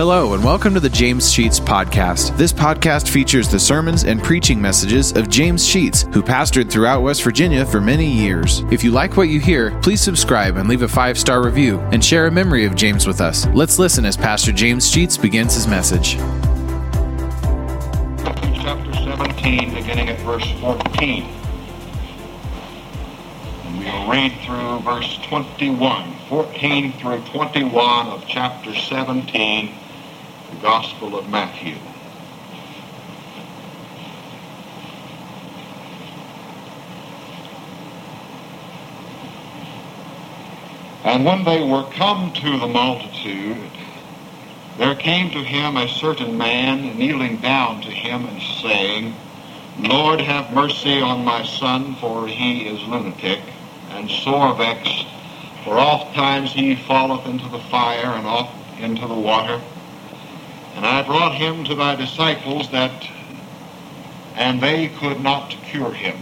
Hello, and welcome to the James Sheets Podcast. This podcast features the sermons and preaching messages of James Sheets, who pastored throughout West Virginia for many years. If you like what you hear, please subscribe and leave a five star review and share a memory of James with us. Let's listen as Pastor James Sheets begins his message. Chapter 17, beginning at verse 14. And we will read through verse 21, 14 through 21 of chapter 17 the Gospel of Matthew. And when they were come to the multitude, there came to him a certain man, kneeling down to him and saying, Lord, have mercy on my son, for he is lunatic and sore vexed, for oft times he falleth into the fire and oft into the water. And I brought him to thy disciples that, and they could not cure him.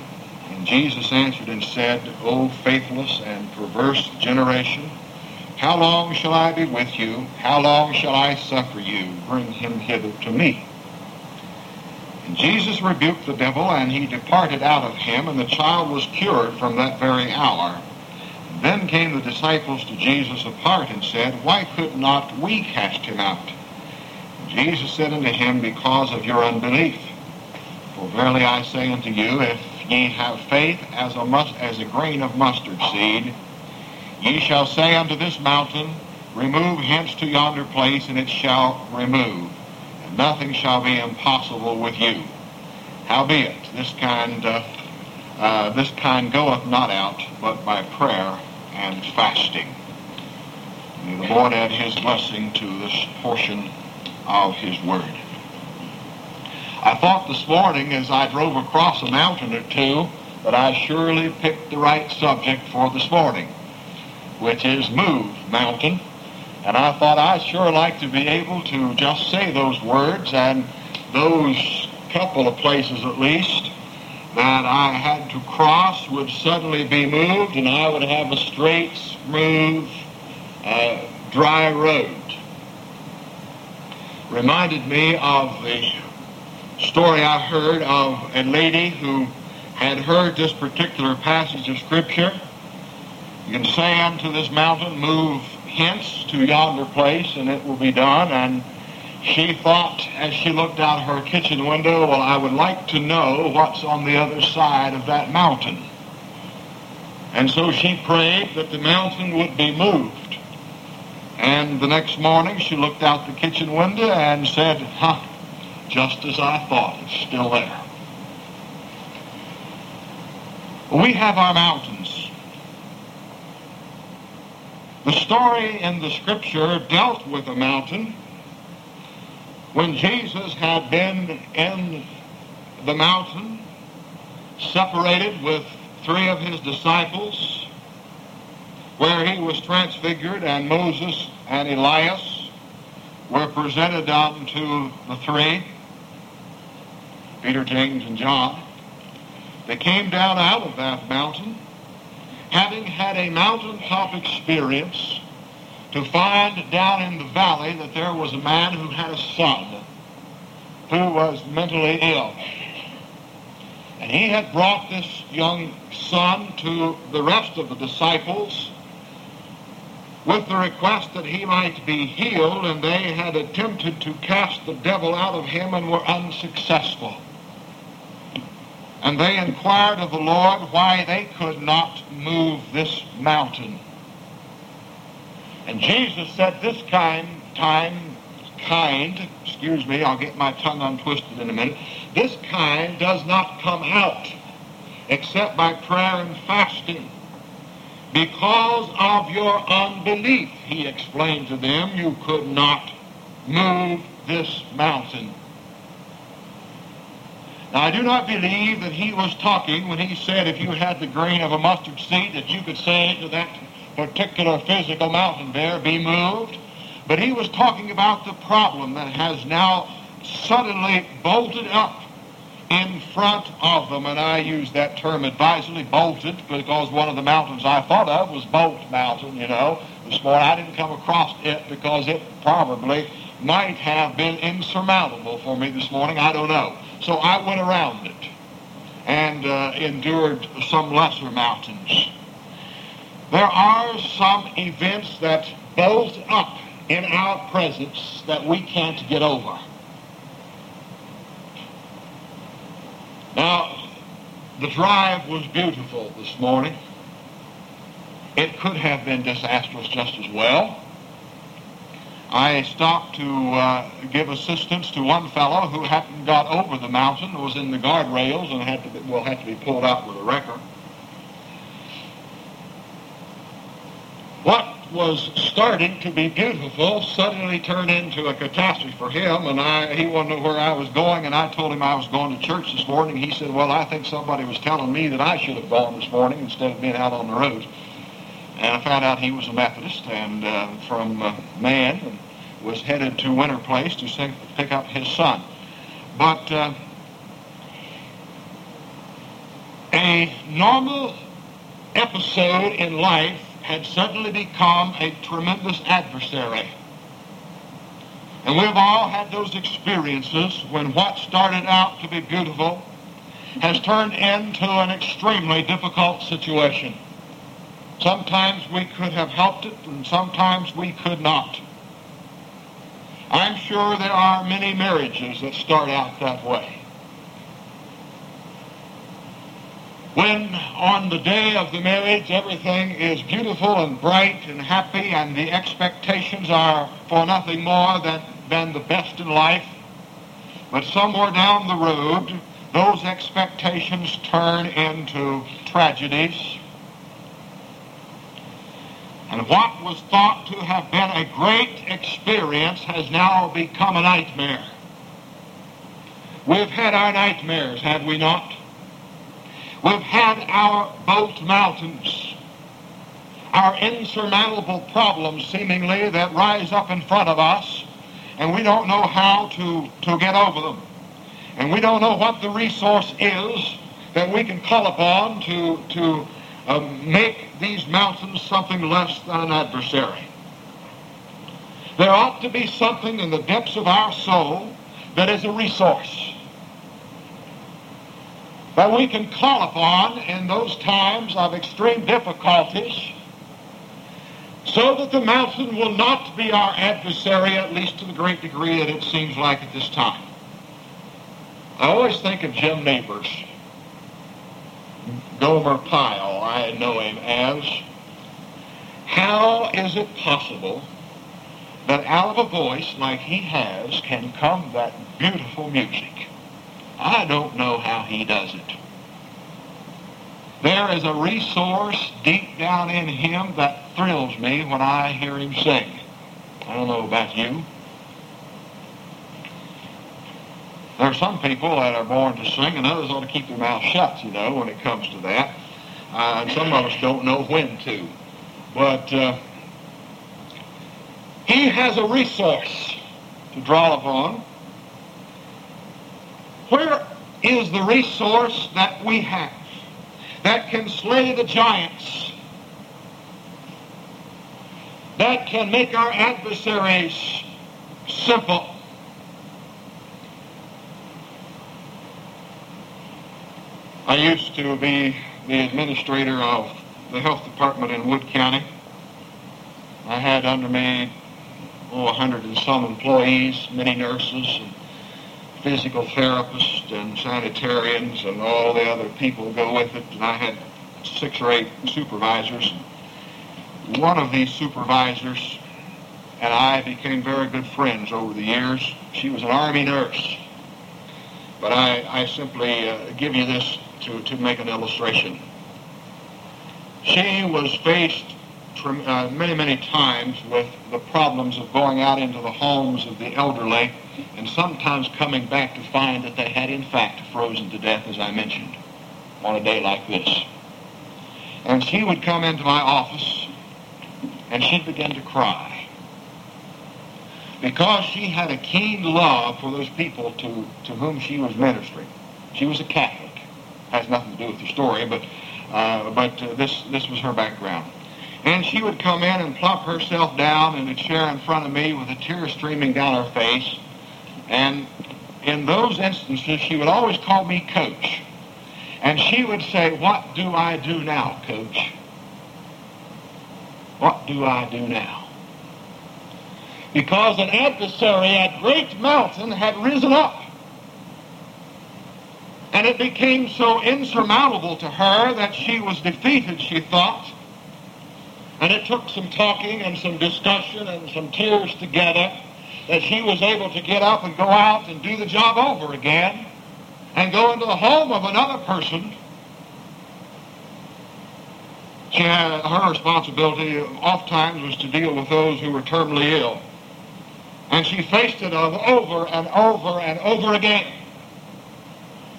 And Jesus answered and said, O faithless and perverse generation, how long shall I be with you? How long shall I suffer you? Bring him hither to me. And Jesus rebuked the devil, and he departed out of him, and the child was cured from that very hour. Then came the disciples to Jesus apart and said, Why could not we cast him out? Jesus said unto him, Because of your unbelief. For verily I say unto you, if ye have faith as a, mus- as a grain of mustard seed, ye shall say unto this mountain, Remove hence to yonder place, and it shall remove, and nothing shall be impossible with you. Howbeit, this kind doth, uh, this kind goeth not out, but by prayer and fasting. May the Lord add his blessing to this portion of his word. I thought this morning as I drove across a mountain or two that I surely picked the right subject for this morning, which is Move Mountain. And I thought I'd sure like to be able to just say those words and those couple of places at least that I had to cross would suddenly be moved and I would have a straight, smooth, uh, dry road reminded me of the story I heard of a lady who had heard this particular passage of Scripture. You can say unto this mountain, move hence to yonder place, and it will be done. And she thought, as she looked out her kitchen window, well, I would like to know what's on the other side of that mountain. And so she prayed that the mountain would be moved. And the next morning she looked out the kitchen window and said, huh, just as I thought, it's still there. We have our mountains. The story in the scripture dealt with a mountain when Jesus had been in the mountain, separated with three of his disciples, where he was transfigured and Moses and Elias were presented unto the three, Peter, James, and John. They came down out of that mountain, having had a mountaintop experience, to find down in the valley that there was a man who had a son who was mentally ill. And he had brought this young son to the rest of the disciples with the request that he might be healed, and they had attempted to cast the devil out of him and were unsuccessful. And they inquired of the Lord why they could not move this mountain. And Jesus said, This kind, time, kind, excuse me, I'll get my tongue untwisted in a minute. This kind does not come out except by prayer and fasting. Because of your unbelief, he explained to them, you could not move this mountain. Now, I do not believe that he was talking when he said if you had the grain of a mustard seed that you could say to that particular physical mountain there, be moved. But he was talking about the problem that has now suddenly bolted up in front of them, and I use that term advisedly, bolted, because one of the mountains I thought of was Bolt Mountain, you know. This morning I didn't come across it because it probably might have been insurmountable for me this morning. I don't know. So I went around it and uh, endured some lesser mountains. There are some events that bolt up in our presence that we can't get over. Now, the drive was beautiful this morning. It could have been disastrous just as well. I stopped to uh, give assistance to one fellow who hadn't got over the mountain, was in the guardrails, and had to be, will to be pulled out with a wrecker. Was starting to be beautiful suddenly turned into a catastrophe for him, and I, he wanted to know where I was going, and I told him I was going to church this morning. He said, well, I think somebody was telling me that I should have gone this morning instead of being out on the road. And I found out he was a Methodist and uh, from uh, Man and was headed to Winterplace to sing, pick up his son. But uh, a normal episode in life had suddenly become a tremendous adversary. And we've all had those experiences when what started out to be beautiful has turned into an extremely difficult situation. Sometimes we could have helped it, and sometimes we could not. I'm sure there are many marriages that start out that way. When on the day of the marriage everything is beautiful and bright and happy and the expectations are for nothing more than, than the best in life, but somewhere down the road those expectations turn into tragedies and what was thought to have been a great experience has now become a nightmare. We've had our nightmares, have we not? We've had our Bolt mountains, our insurmountable problems seemingly that rise up in front of us, and we don't know how to, to get over them. And we don't know what the resource is that we can call upon to, to uh, make these mountains something less than an adversary. There ought to be something in the depths of our soul that is a resource that we can call upon in those times of extreme difficulties so that the mountain will not be our adversary, at least to the great degree that it seems like at this time. I always think of Jim Nabors, Gomer Pyle, I know him as. How is it possible that out of a voice like he has can come that beautiful music? I don't know how he does it. There is a resource deep down in him that thrills me when I hear him sing. I don't know about you. There are some people that are born to sing, and others ought to keep their mouth shut, you know, when it comes to that. Uh, and some of us don't know when to. But uh, he has a resource to draw upon. Where is the resource that we have that can slay the giants, that can make our adversaries simple? I used to be the administrator of the health department in Wood County. I had under me, oh, hundred and some employees, many nurses, and physical therapists, and sanitarians, and all the other people go with it. And I had six or eight supervisors. One of these supervisors and I became very good friends over the years. She was an Army nurse. But I, I simply uh, give you this to, to make an illustration. She was faced uh, many, many times with the problems of going out into the homes of the elderly and sometimes coming back to find that they had in fact frozen to death, as I mentioned, on a day like this. And she would come into my office and she'd begin to cry because she had a keen love for those people to, to whom she was ministering. She was a Catholic has nothing to do with the story, but uh, but uh, this this was her background. And she would come in and plop herself down in a chair in front of me with a tear streaming down her face. And in those instances, she would always call me coach. And she would say, what do I do now, coach? What do I do now? Because an adversary at Great Mountain had risen up. And it became so insurmountable to her that she was defeated, she thought. And it took some talking and some discussion and some tears together that she was able to get up and go out and do the job over again and go into the home of another person. She had her responsibility oftentimes was to deal with those who were terminally ill. And she faced it over and over and over again.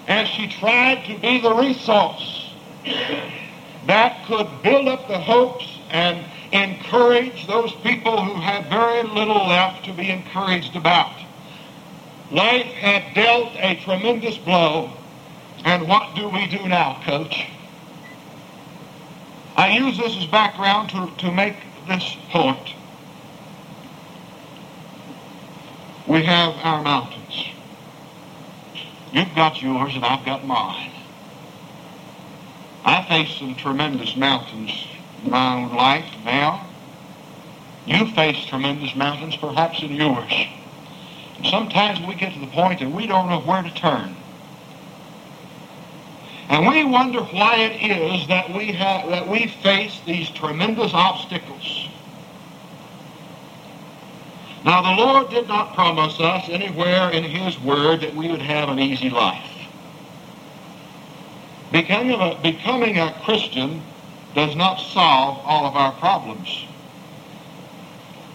And she tried to be the resource that could build up the hopes and encourage those people who had very little left to be encouraged about. Life had dealt a tremendous blow, and what do we do now, Coach? I use this as background to, to make this point. We have our mountains. You've got yours and I've got mine. I face some tremendous mountains in my own life now. You face tremendous mountains perhaps in yours. And sometimes we get to the point that we don't know where to turn. And we wonder why it is that we have that we face these tremendous obstacles. Now the Lord did not promise us anywhere in his word that we would have an easy life. Becoming a, becoming a Christian does not solve all of our problems.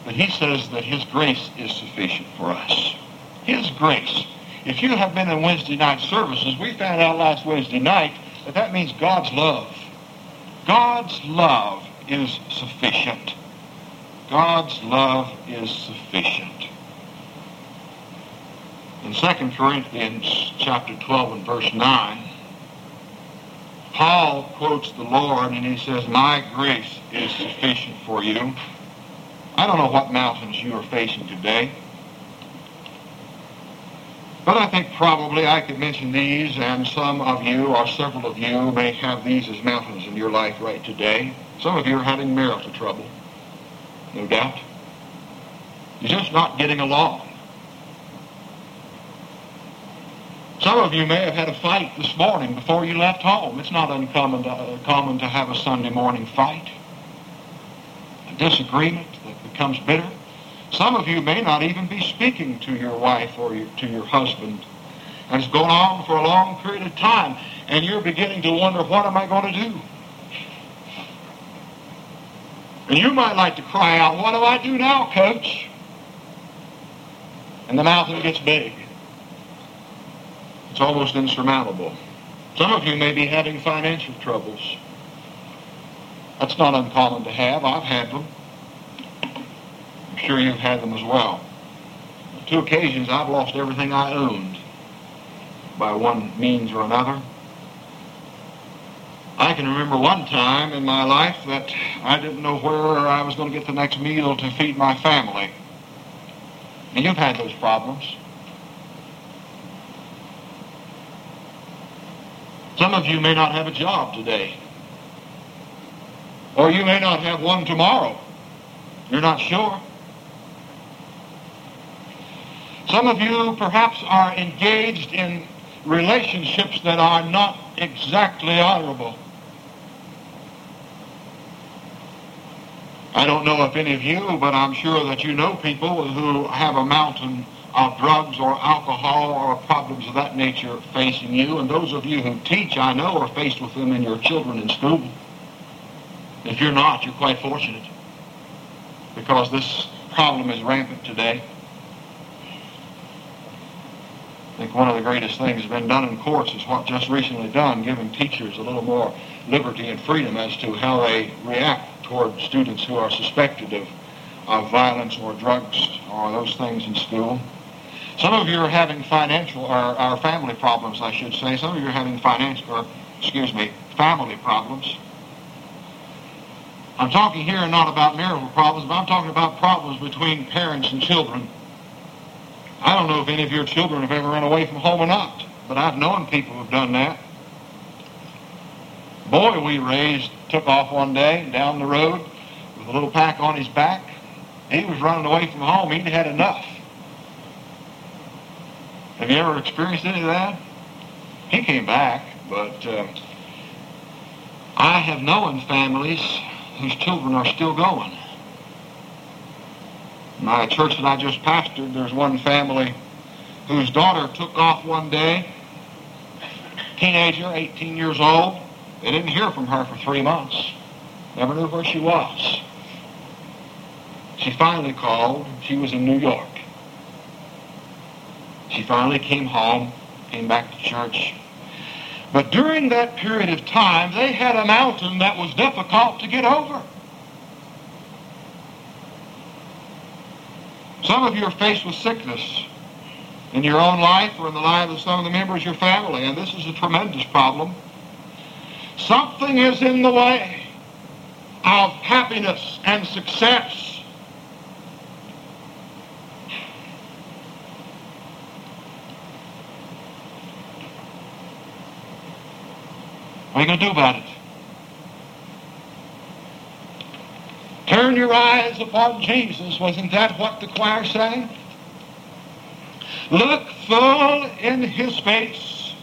But he says that his grace is sufficient for us. His grace. If you have been in Wednesday night services, we found out last Wednesday night that that means God's love. God's love is sufficient. God's love is sufficient. In 2 Corinthians chapter 12 and verse 9, Paul quotes the Lord and he says, My grace is sufficient for you. I don't know what mountains you are facing today. But I think probably I could mention these, and some of you, or several of you, may have these as mountains in your life right today. Some of you are having marital trouble, no doubt. You're just not getting along. Some of you may have had a fight this morning before you left home. It's not uncommon to, uh, common to have a Sunday morning fight, a disagreement that becomes bitter. Some of you may not even be speaking to your wife or your, to your husband. And it's going on for a long period of time. And you're beginning to wonder, what am I going to do? And you might like to cry out, what do I do now, coach? And the mountain gets big. It's almost insurmountable. Some of you may be having financial troubles. That's not uncommon to have. I've had them. I'm sure you've had them as well. On two occasions, I've lost everything I owned by one means or another. I can remember one time in my life that I didn't know where I was going to get the next meal to feed my family. And you've had those problems. Some of you may not have a job today. Or you may not have one tomorrow. You're not sure. Some of you perhaps are engaged in relationships that are not exactly honorable. I don't know if any of you, but I'm sure that you know people who have a mountain of drugs or alcohol or problems of that nature facing you. And those of you who teach, I know, are faced with them in your children in school. If you're not, you're quite fortunate because this problem is rampant today. I think one of the greatest things that's been done in courts is what just recently done, giving teachers a little more liberty and freedom as to how they react toward students who are suspected of, of violence or drugs or those things in school. Some of you are having financial, or, family problems, I should say. Some of you are having financial, or, excuse me, family problems. I'm talking here not about marital problems, but I'm talking about problems between parents and children. I don't know if any of your children have ever run away from home or not, but I've known people who've done that. Boy we raised took off one day down the road with a little pack on his back. He was running away from home. He'd had enough. Have you ever experienced any of that? He came back, but uh, I have known families whose children are still going. My church that I just pastored, there's one family whose daughter took off one day, teenager, 18 years old. They didn't hear from her for three months. Never knew where she was. She finally called. She was in New York. She finally came home, came back to church. But during that period of time, they had a mountain that was difficult to get over. Some of you are faced with sickness in your own life or in the life of some of the members of your family, and this is a tremendous problem. Something is in the way of happiness and success. What are you going to do about it? Turn your eyes upon Jesus. Wasn't that what the choir sang? Look full in his face,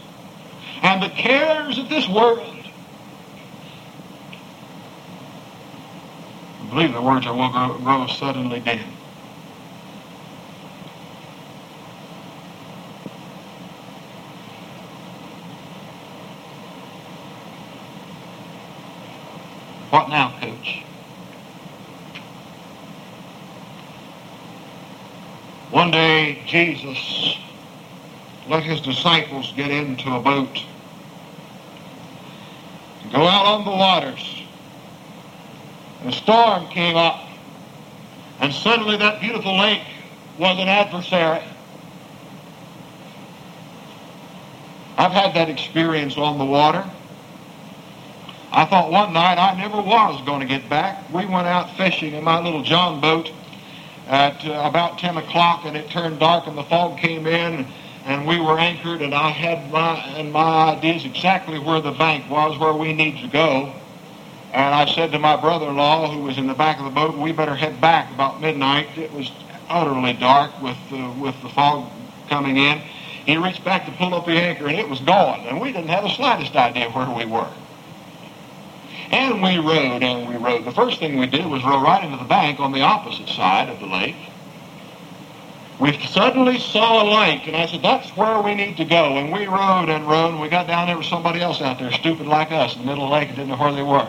and the cares of this world. I believe the words are will grow, grow suddenly dim. What now, coach? One day, Jesus let his disciples get into a boat and go out on the waters. A storm came up, and suddenly that beautiful lake was an adversary. I've had that experience on the water. I thought one night I never was going to get back. We went out fishing in my little John boat at uh, about 10 o'clock and it turned dark and the fog came in and we were anchored and I had my, and my ideas exactly where the bank was, where we need to go. And I said to my brother-in-law who was in the back of the boat, we better head back about midnight. It was utterly dark with, uh, with the fog coming in. He reached back to pull up the anchor and it was gone and we didn't have the slightest idea where we were. And we rowed and we rowed. The first thing we did was row right into the bank on the opposite side of the lake. We suddenly saw a lake, and I said, that's where we need to go. And we rowed and rowed, and we got down there with somebody else out there, stupid like us, in the middle of the lake and didn't know where they were.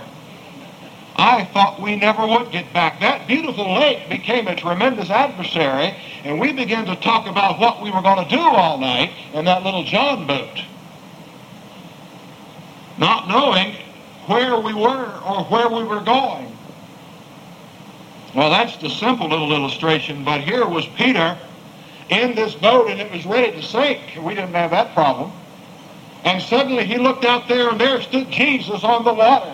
I thought we never would get back. That beautiful lake became a tremendous adversary, and we began to talk about what we were going to do all night in that little John boat. Not knowing where we were or where we were going. Well, that's the simple little illustration, but here was Peter in this boat and it was ready to sink. We didn't have that problem. And suddenly he looked out there and there stood Jesus on the water.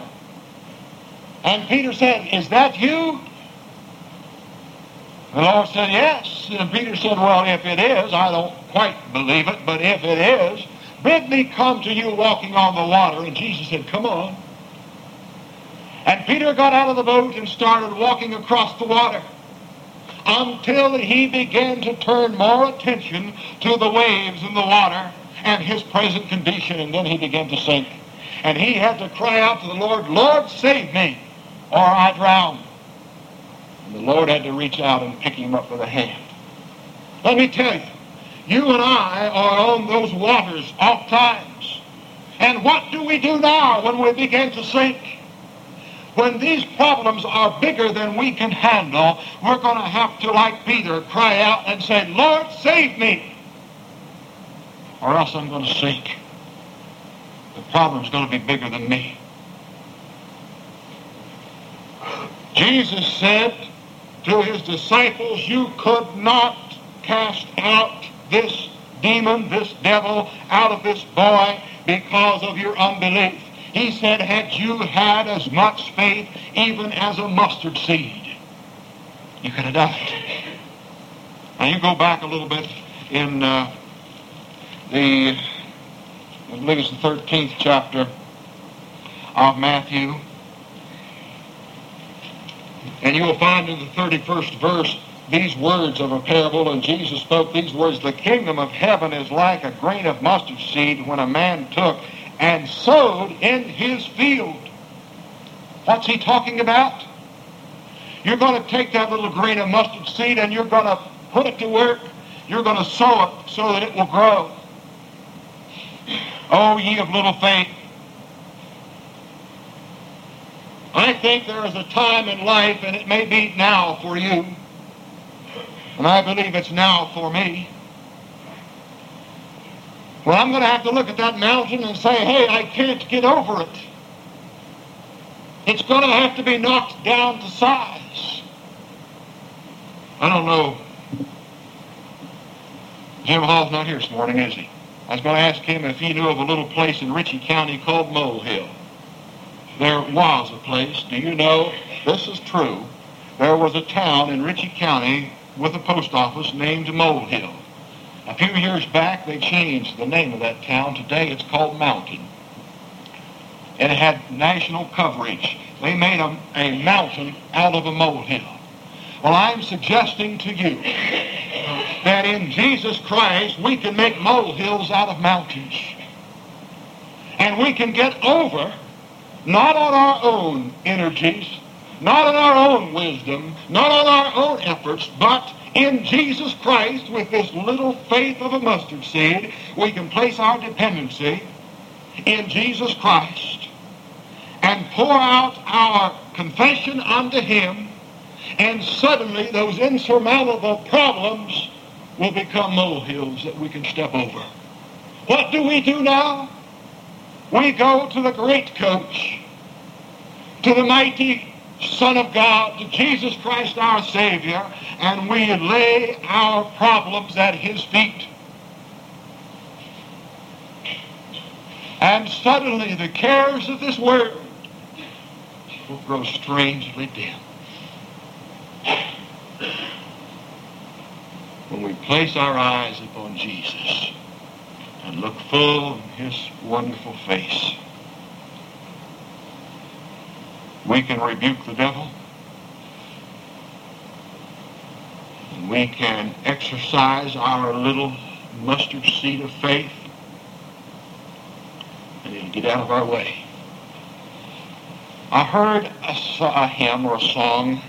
And Peter said, Is that you? The Lord said, Yes. And Peter said, Well, if it is, I don't quite believe it, but if it is, bid me come to you walking on the water. And Jesus said, Come on. And Peter got out of the boat and started walking across the water until he began to turn more attention to the waves and the water and his present condition, and then he began to sink. And he had to cry out to the Lord, Lord, save me, or I drown. And the Lord had to reach out and pick him up with a hand. Let me tell you, you and I are on those waters oft times. And what do we do now when we begin to sink? When these problems are bigger than we can handle, we're going to have to, like Peter, cry out and say, Lord, save me, or else I'm going to sink. The problem's going to be bigger than me. Jesus said to his disciples, you could not cast out this demon, this devil, out of this boy because of your unbelief. He said, had you had as much faith even as a mustard seed, you could have done it. Now you go back a little bit in uh, the, I believe it's the 13th chapter of Matthew. And you will find in the 31st verse these words of a parable, and Jesus spoke these words, The kingdom of heaven is like a grain of mustard seed when a man took and sowed in his field. What's he talking about? You're going to take that little grain of mustard seed and you're going to put it to work. You're going to sow it so that it will grow. Oh, ye of little faith. I think there is a time in life, and it may be now for you, and I believe it's now for me, well, I'm going to have to look at that mountain and say, hey, I can't get over it. It's going to have to be knocked down to size. I don't know. Jim Hall's not here this morning, is he? I was going to ask him if he knew of a little place in Ritchie County called Molehill. There was a place. Do you know? This is true. There was a town in Ritchie County with a post office named Molehill. A few years back, they changed the name of that town. Today, it's called Mountain. It had national coverage. They made a, a mountain out of a molehill. Well, I'm suggesting to you that in Jesus Christ, we can make molehills out of mountains. And we can get over, not on our own energies, not on our own wisdom, not on our own efforts, but in Jesus Christ, with this little faith of a mustard seed, we can place our dependency in Jesus Christ and pour out our confession unto Him, and suddenly those insurmountable problems will become molehills that we can step over. What do we do now? We go to the great coach, to the mighty Son of God, to Jesus Christ our Savior, and we lay our problems at his feet. And suddenly the cares of this world will grow strangely dim. When we place our eyes upon Jesus and look full in his wonderful face, we can rebuke the devil we can exercise our little mustard seed of faith and it'll get out of our way. I heard a, a hymn or a song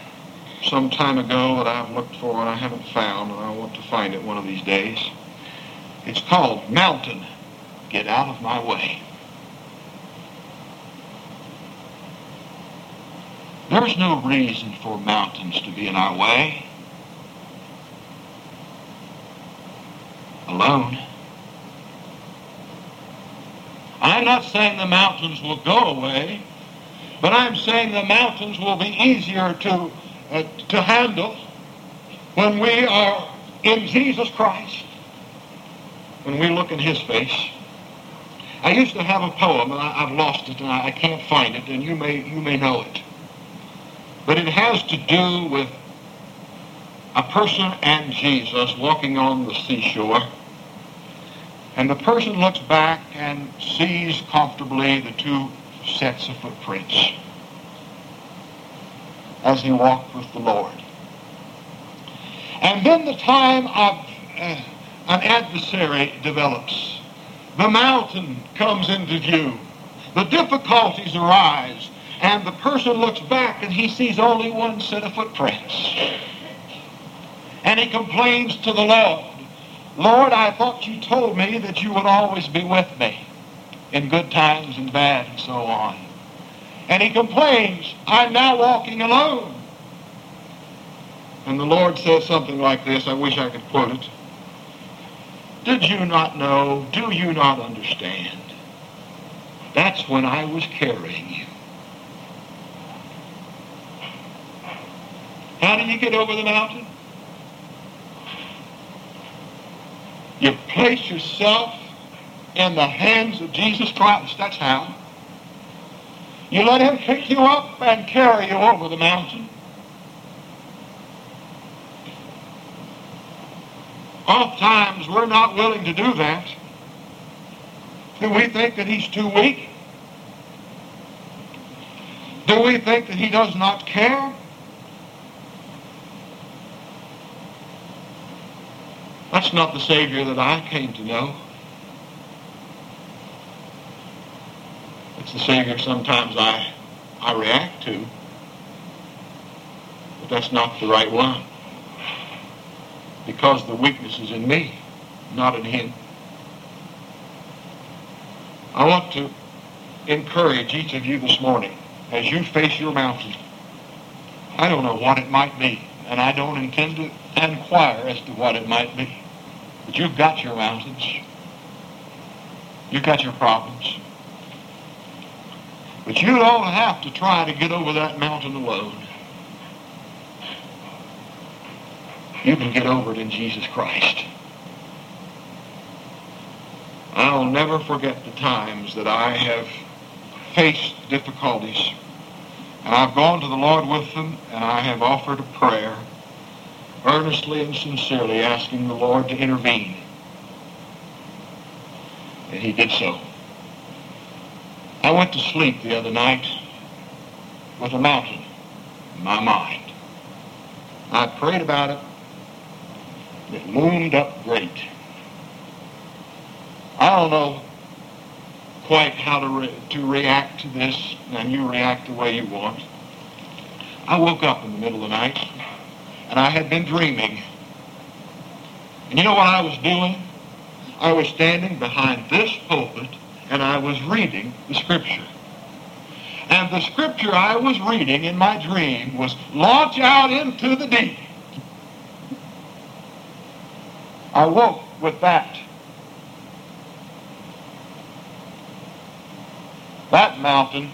some time ago that I've looked for and I haven't found, and I want to find it one of these days. It's called Mountain, Get Out of My Way. There's no reason for mountains to be in our way. alone. I'm not saying the mountains will go away, but I'm saying the mountains will be easier to, uh, to handle when we are in Jesus Christ, when we look in his face. I used to have a poem, and I, have lost it, and I, I can't find it, and you may, you may know it. But it has to do with a person and Jesus walking on the seashore. And the person looks back and sees comfortably the two sets of footprints as he walked with the Lord. And then the time of uh, an adversary develops. The mountain comes into view. The difficulties arise. And the person looks back and he sees only one set of footprints. And he complains to the Lord. Lord, I thought you told me that you would always be with me in good times and bad and so on. And he complains, I'm now walking alone. And the Lord says something like this. I wish I could quote it. Did you not know? Do you not understand? That's when I was carrying you. How do you get over the mountain? You place yourself in the hands of Jesus Christ. That's how. You let him pick you up and carry you over the mountain. Oftentimes, we're not willing to do that. Do we think that he's too weak? Do we think that he does not care? That's not the Savior that I came to know. It's the Savior sometimes I, I react to. But that's not the right one. Because the weakness is in me, not in him. I want to encourage each of you this morning as you face your mountain. I don't know what it might be, and I don't intend to inquire as to what it might be. But you've got your mountains. You've got your problems. But you don't have to try to get over that mountain alone. You can get over it in Jesus Christ. I'll never forget the times that I have faced difficulties. And I've gone to the Lord with them, and I have offered a prayer, earnestly and sincerely asking the Lord to intervene. And he did so. I went to sleep the other night with a mountain in my mind. I prayed about it. It loomed up great. I don't know quite how to, re- to react to this, and you react the way you want. I woke up in the middle of the night, and I had been dreaming. And you know what I was doing? I was standing behind this pulpit, and I was reading the Scripture. And the Scripture I was reading in my dream was, launch out into the deep. I woke with that. That mountain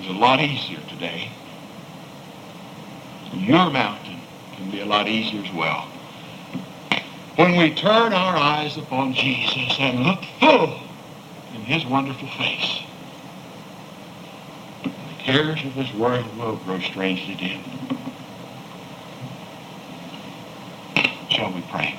is a lot easier today. Your mountain can be a lot easier as well. When we turn our eyes upon Jesus and look full in his wonderful face, the cares of this world will grow strangely dim. Shall we pray?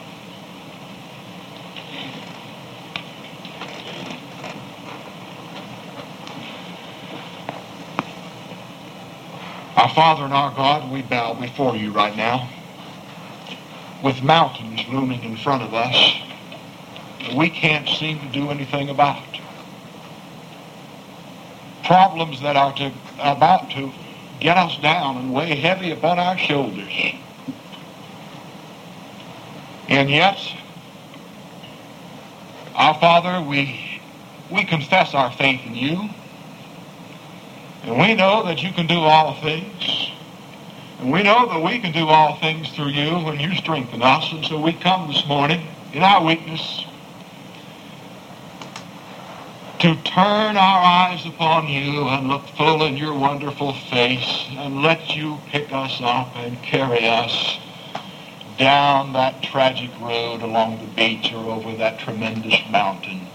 Our Father and our God, we bow before you right now with mountains looming in front of us that we can't seem to do anything about. Problems that are to, about to get us down and weigh heavy upon our shoulders. And yet, our Father, we, we confess our faith in you. And we know that you can do all things. And we know that we can do all things through you when you strengthen us. And so we come this morning in our weakness to turn our eyes upon you and look full in your wonderful face and let you pick us up and carry us down that tragic road along the beach or over that tremendous mountain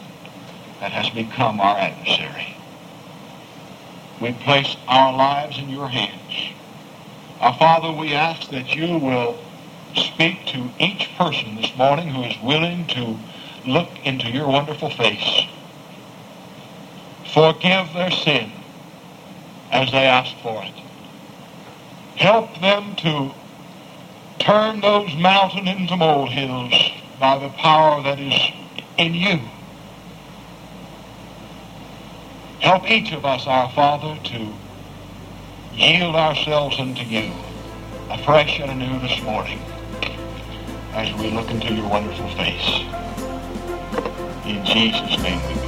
that has become our adversary. We place our lives in your hands. Our Father, we ask that you will speak to each person this morning who is willing to look into your wonderful face. Forgive their sin as they ask for it. Help them to turn those mountains into molehills by the power that is in you. Help each of us, our Father, to yield ourselves unto you afresh and anew this morning as we look into your wonderful face. In Jesus' name we pray.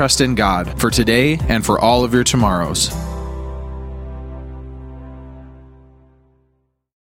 trust in God for today and for all of your tomorrows.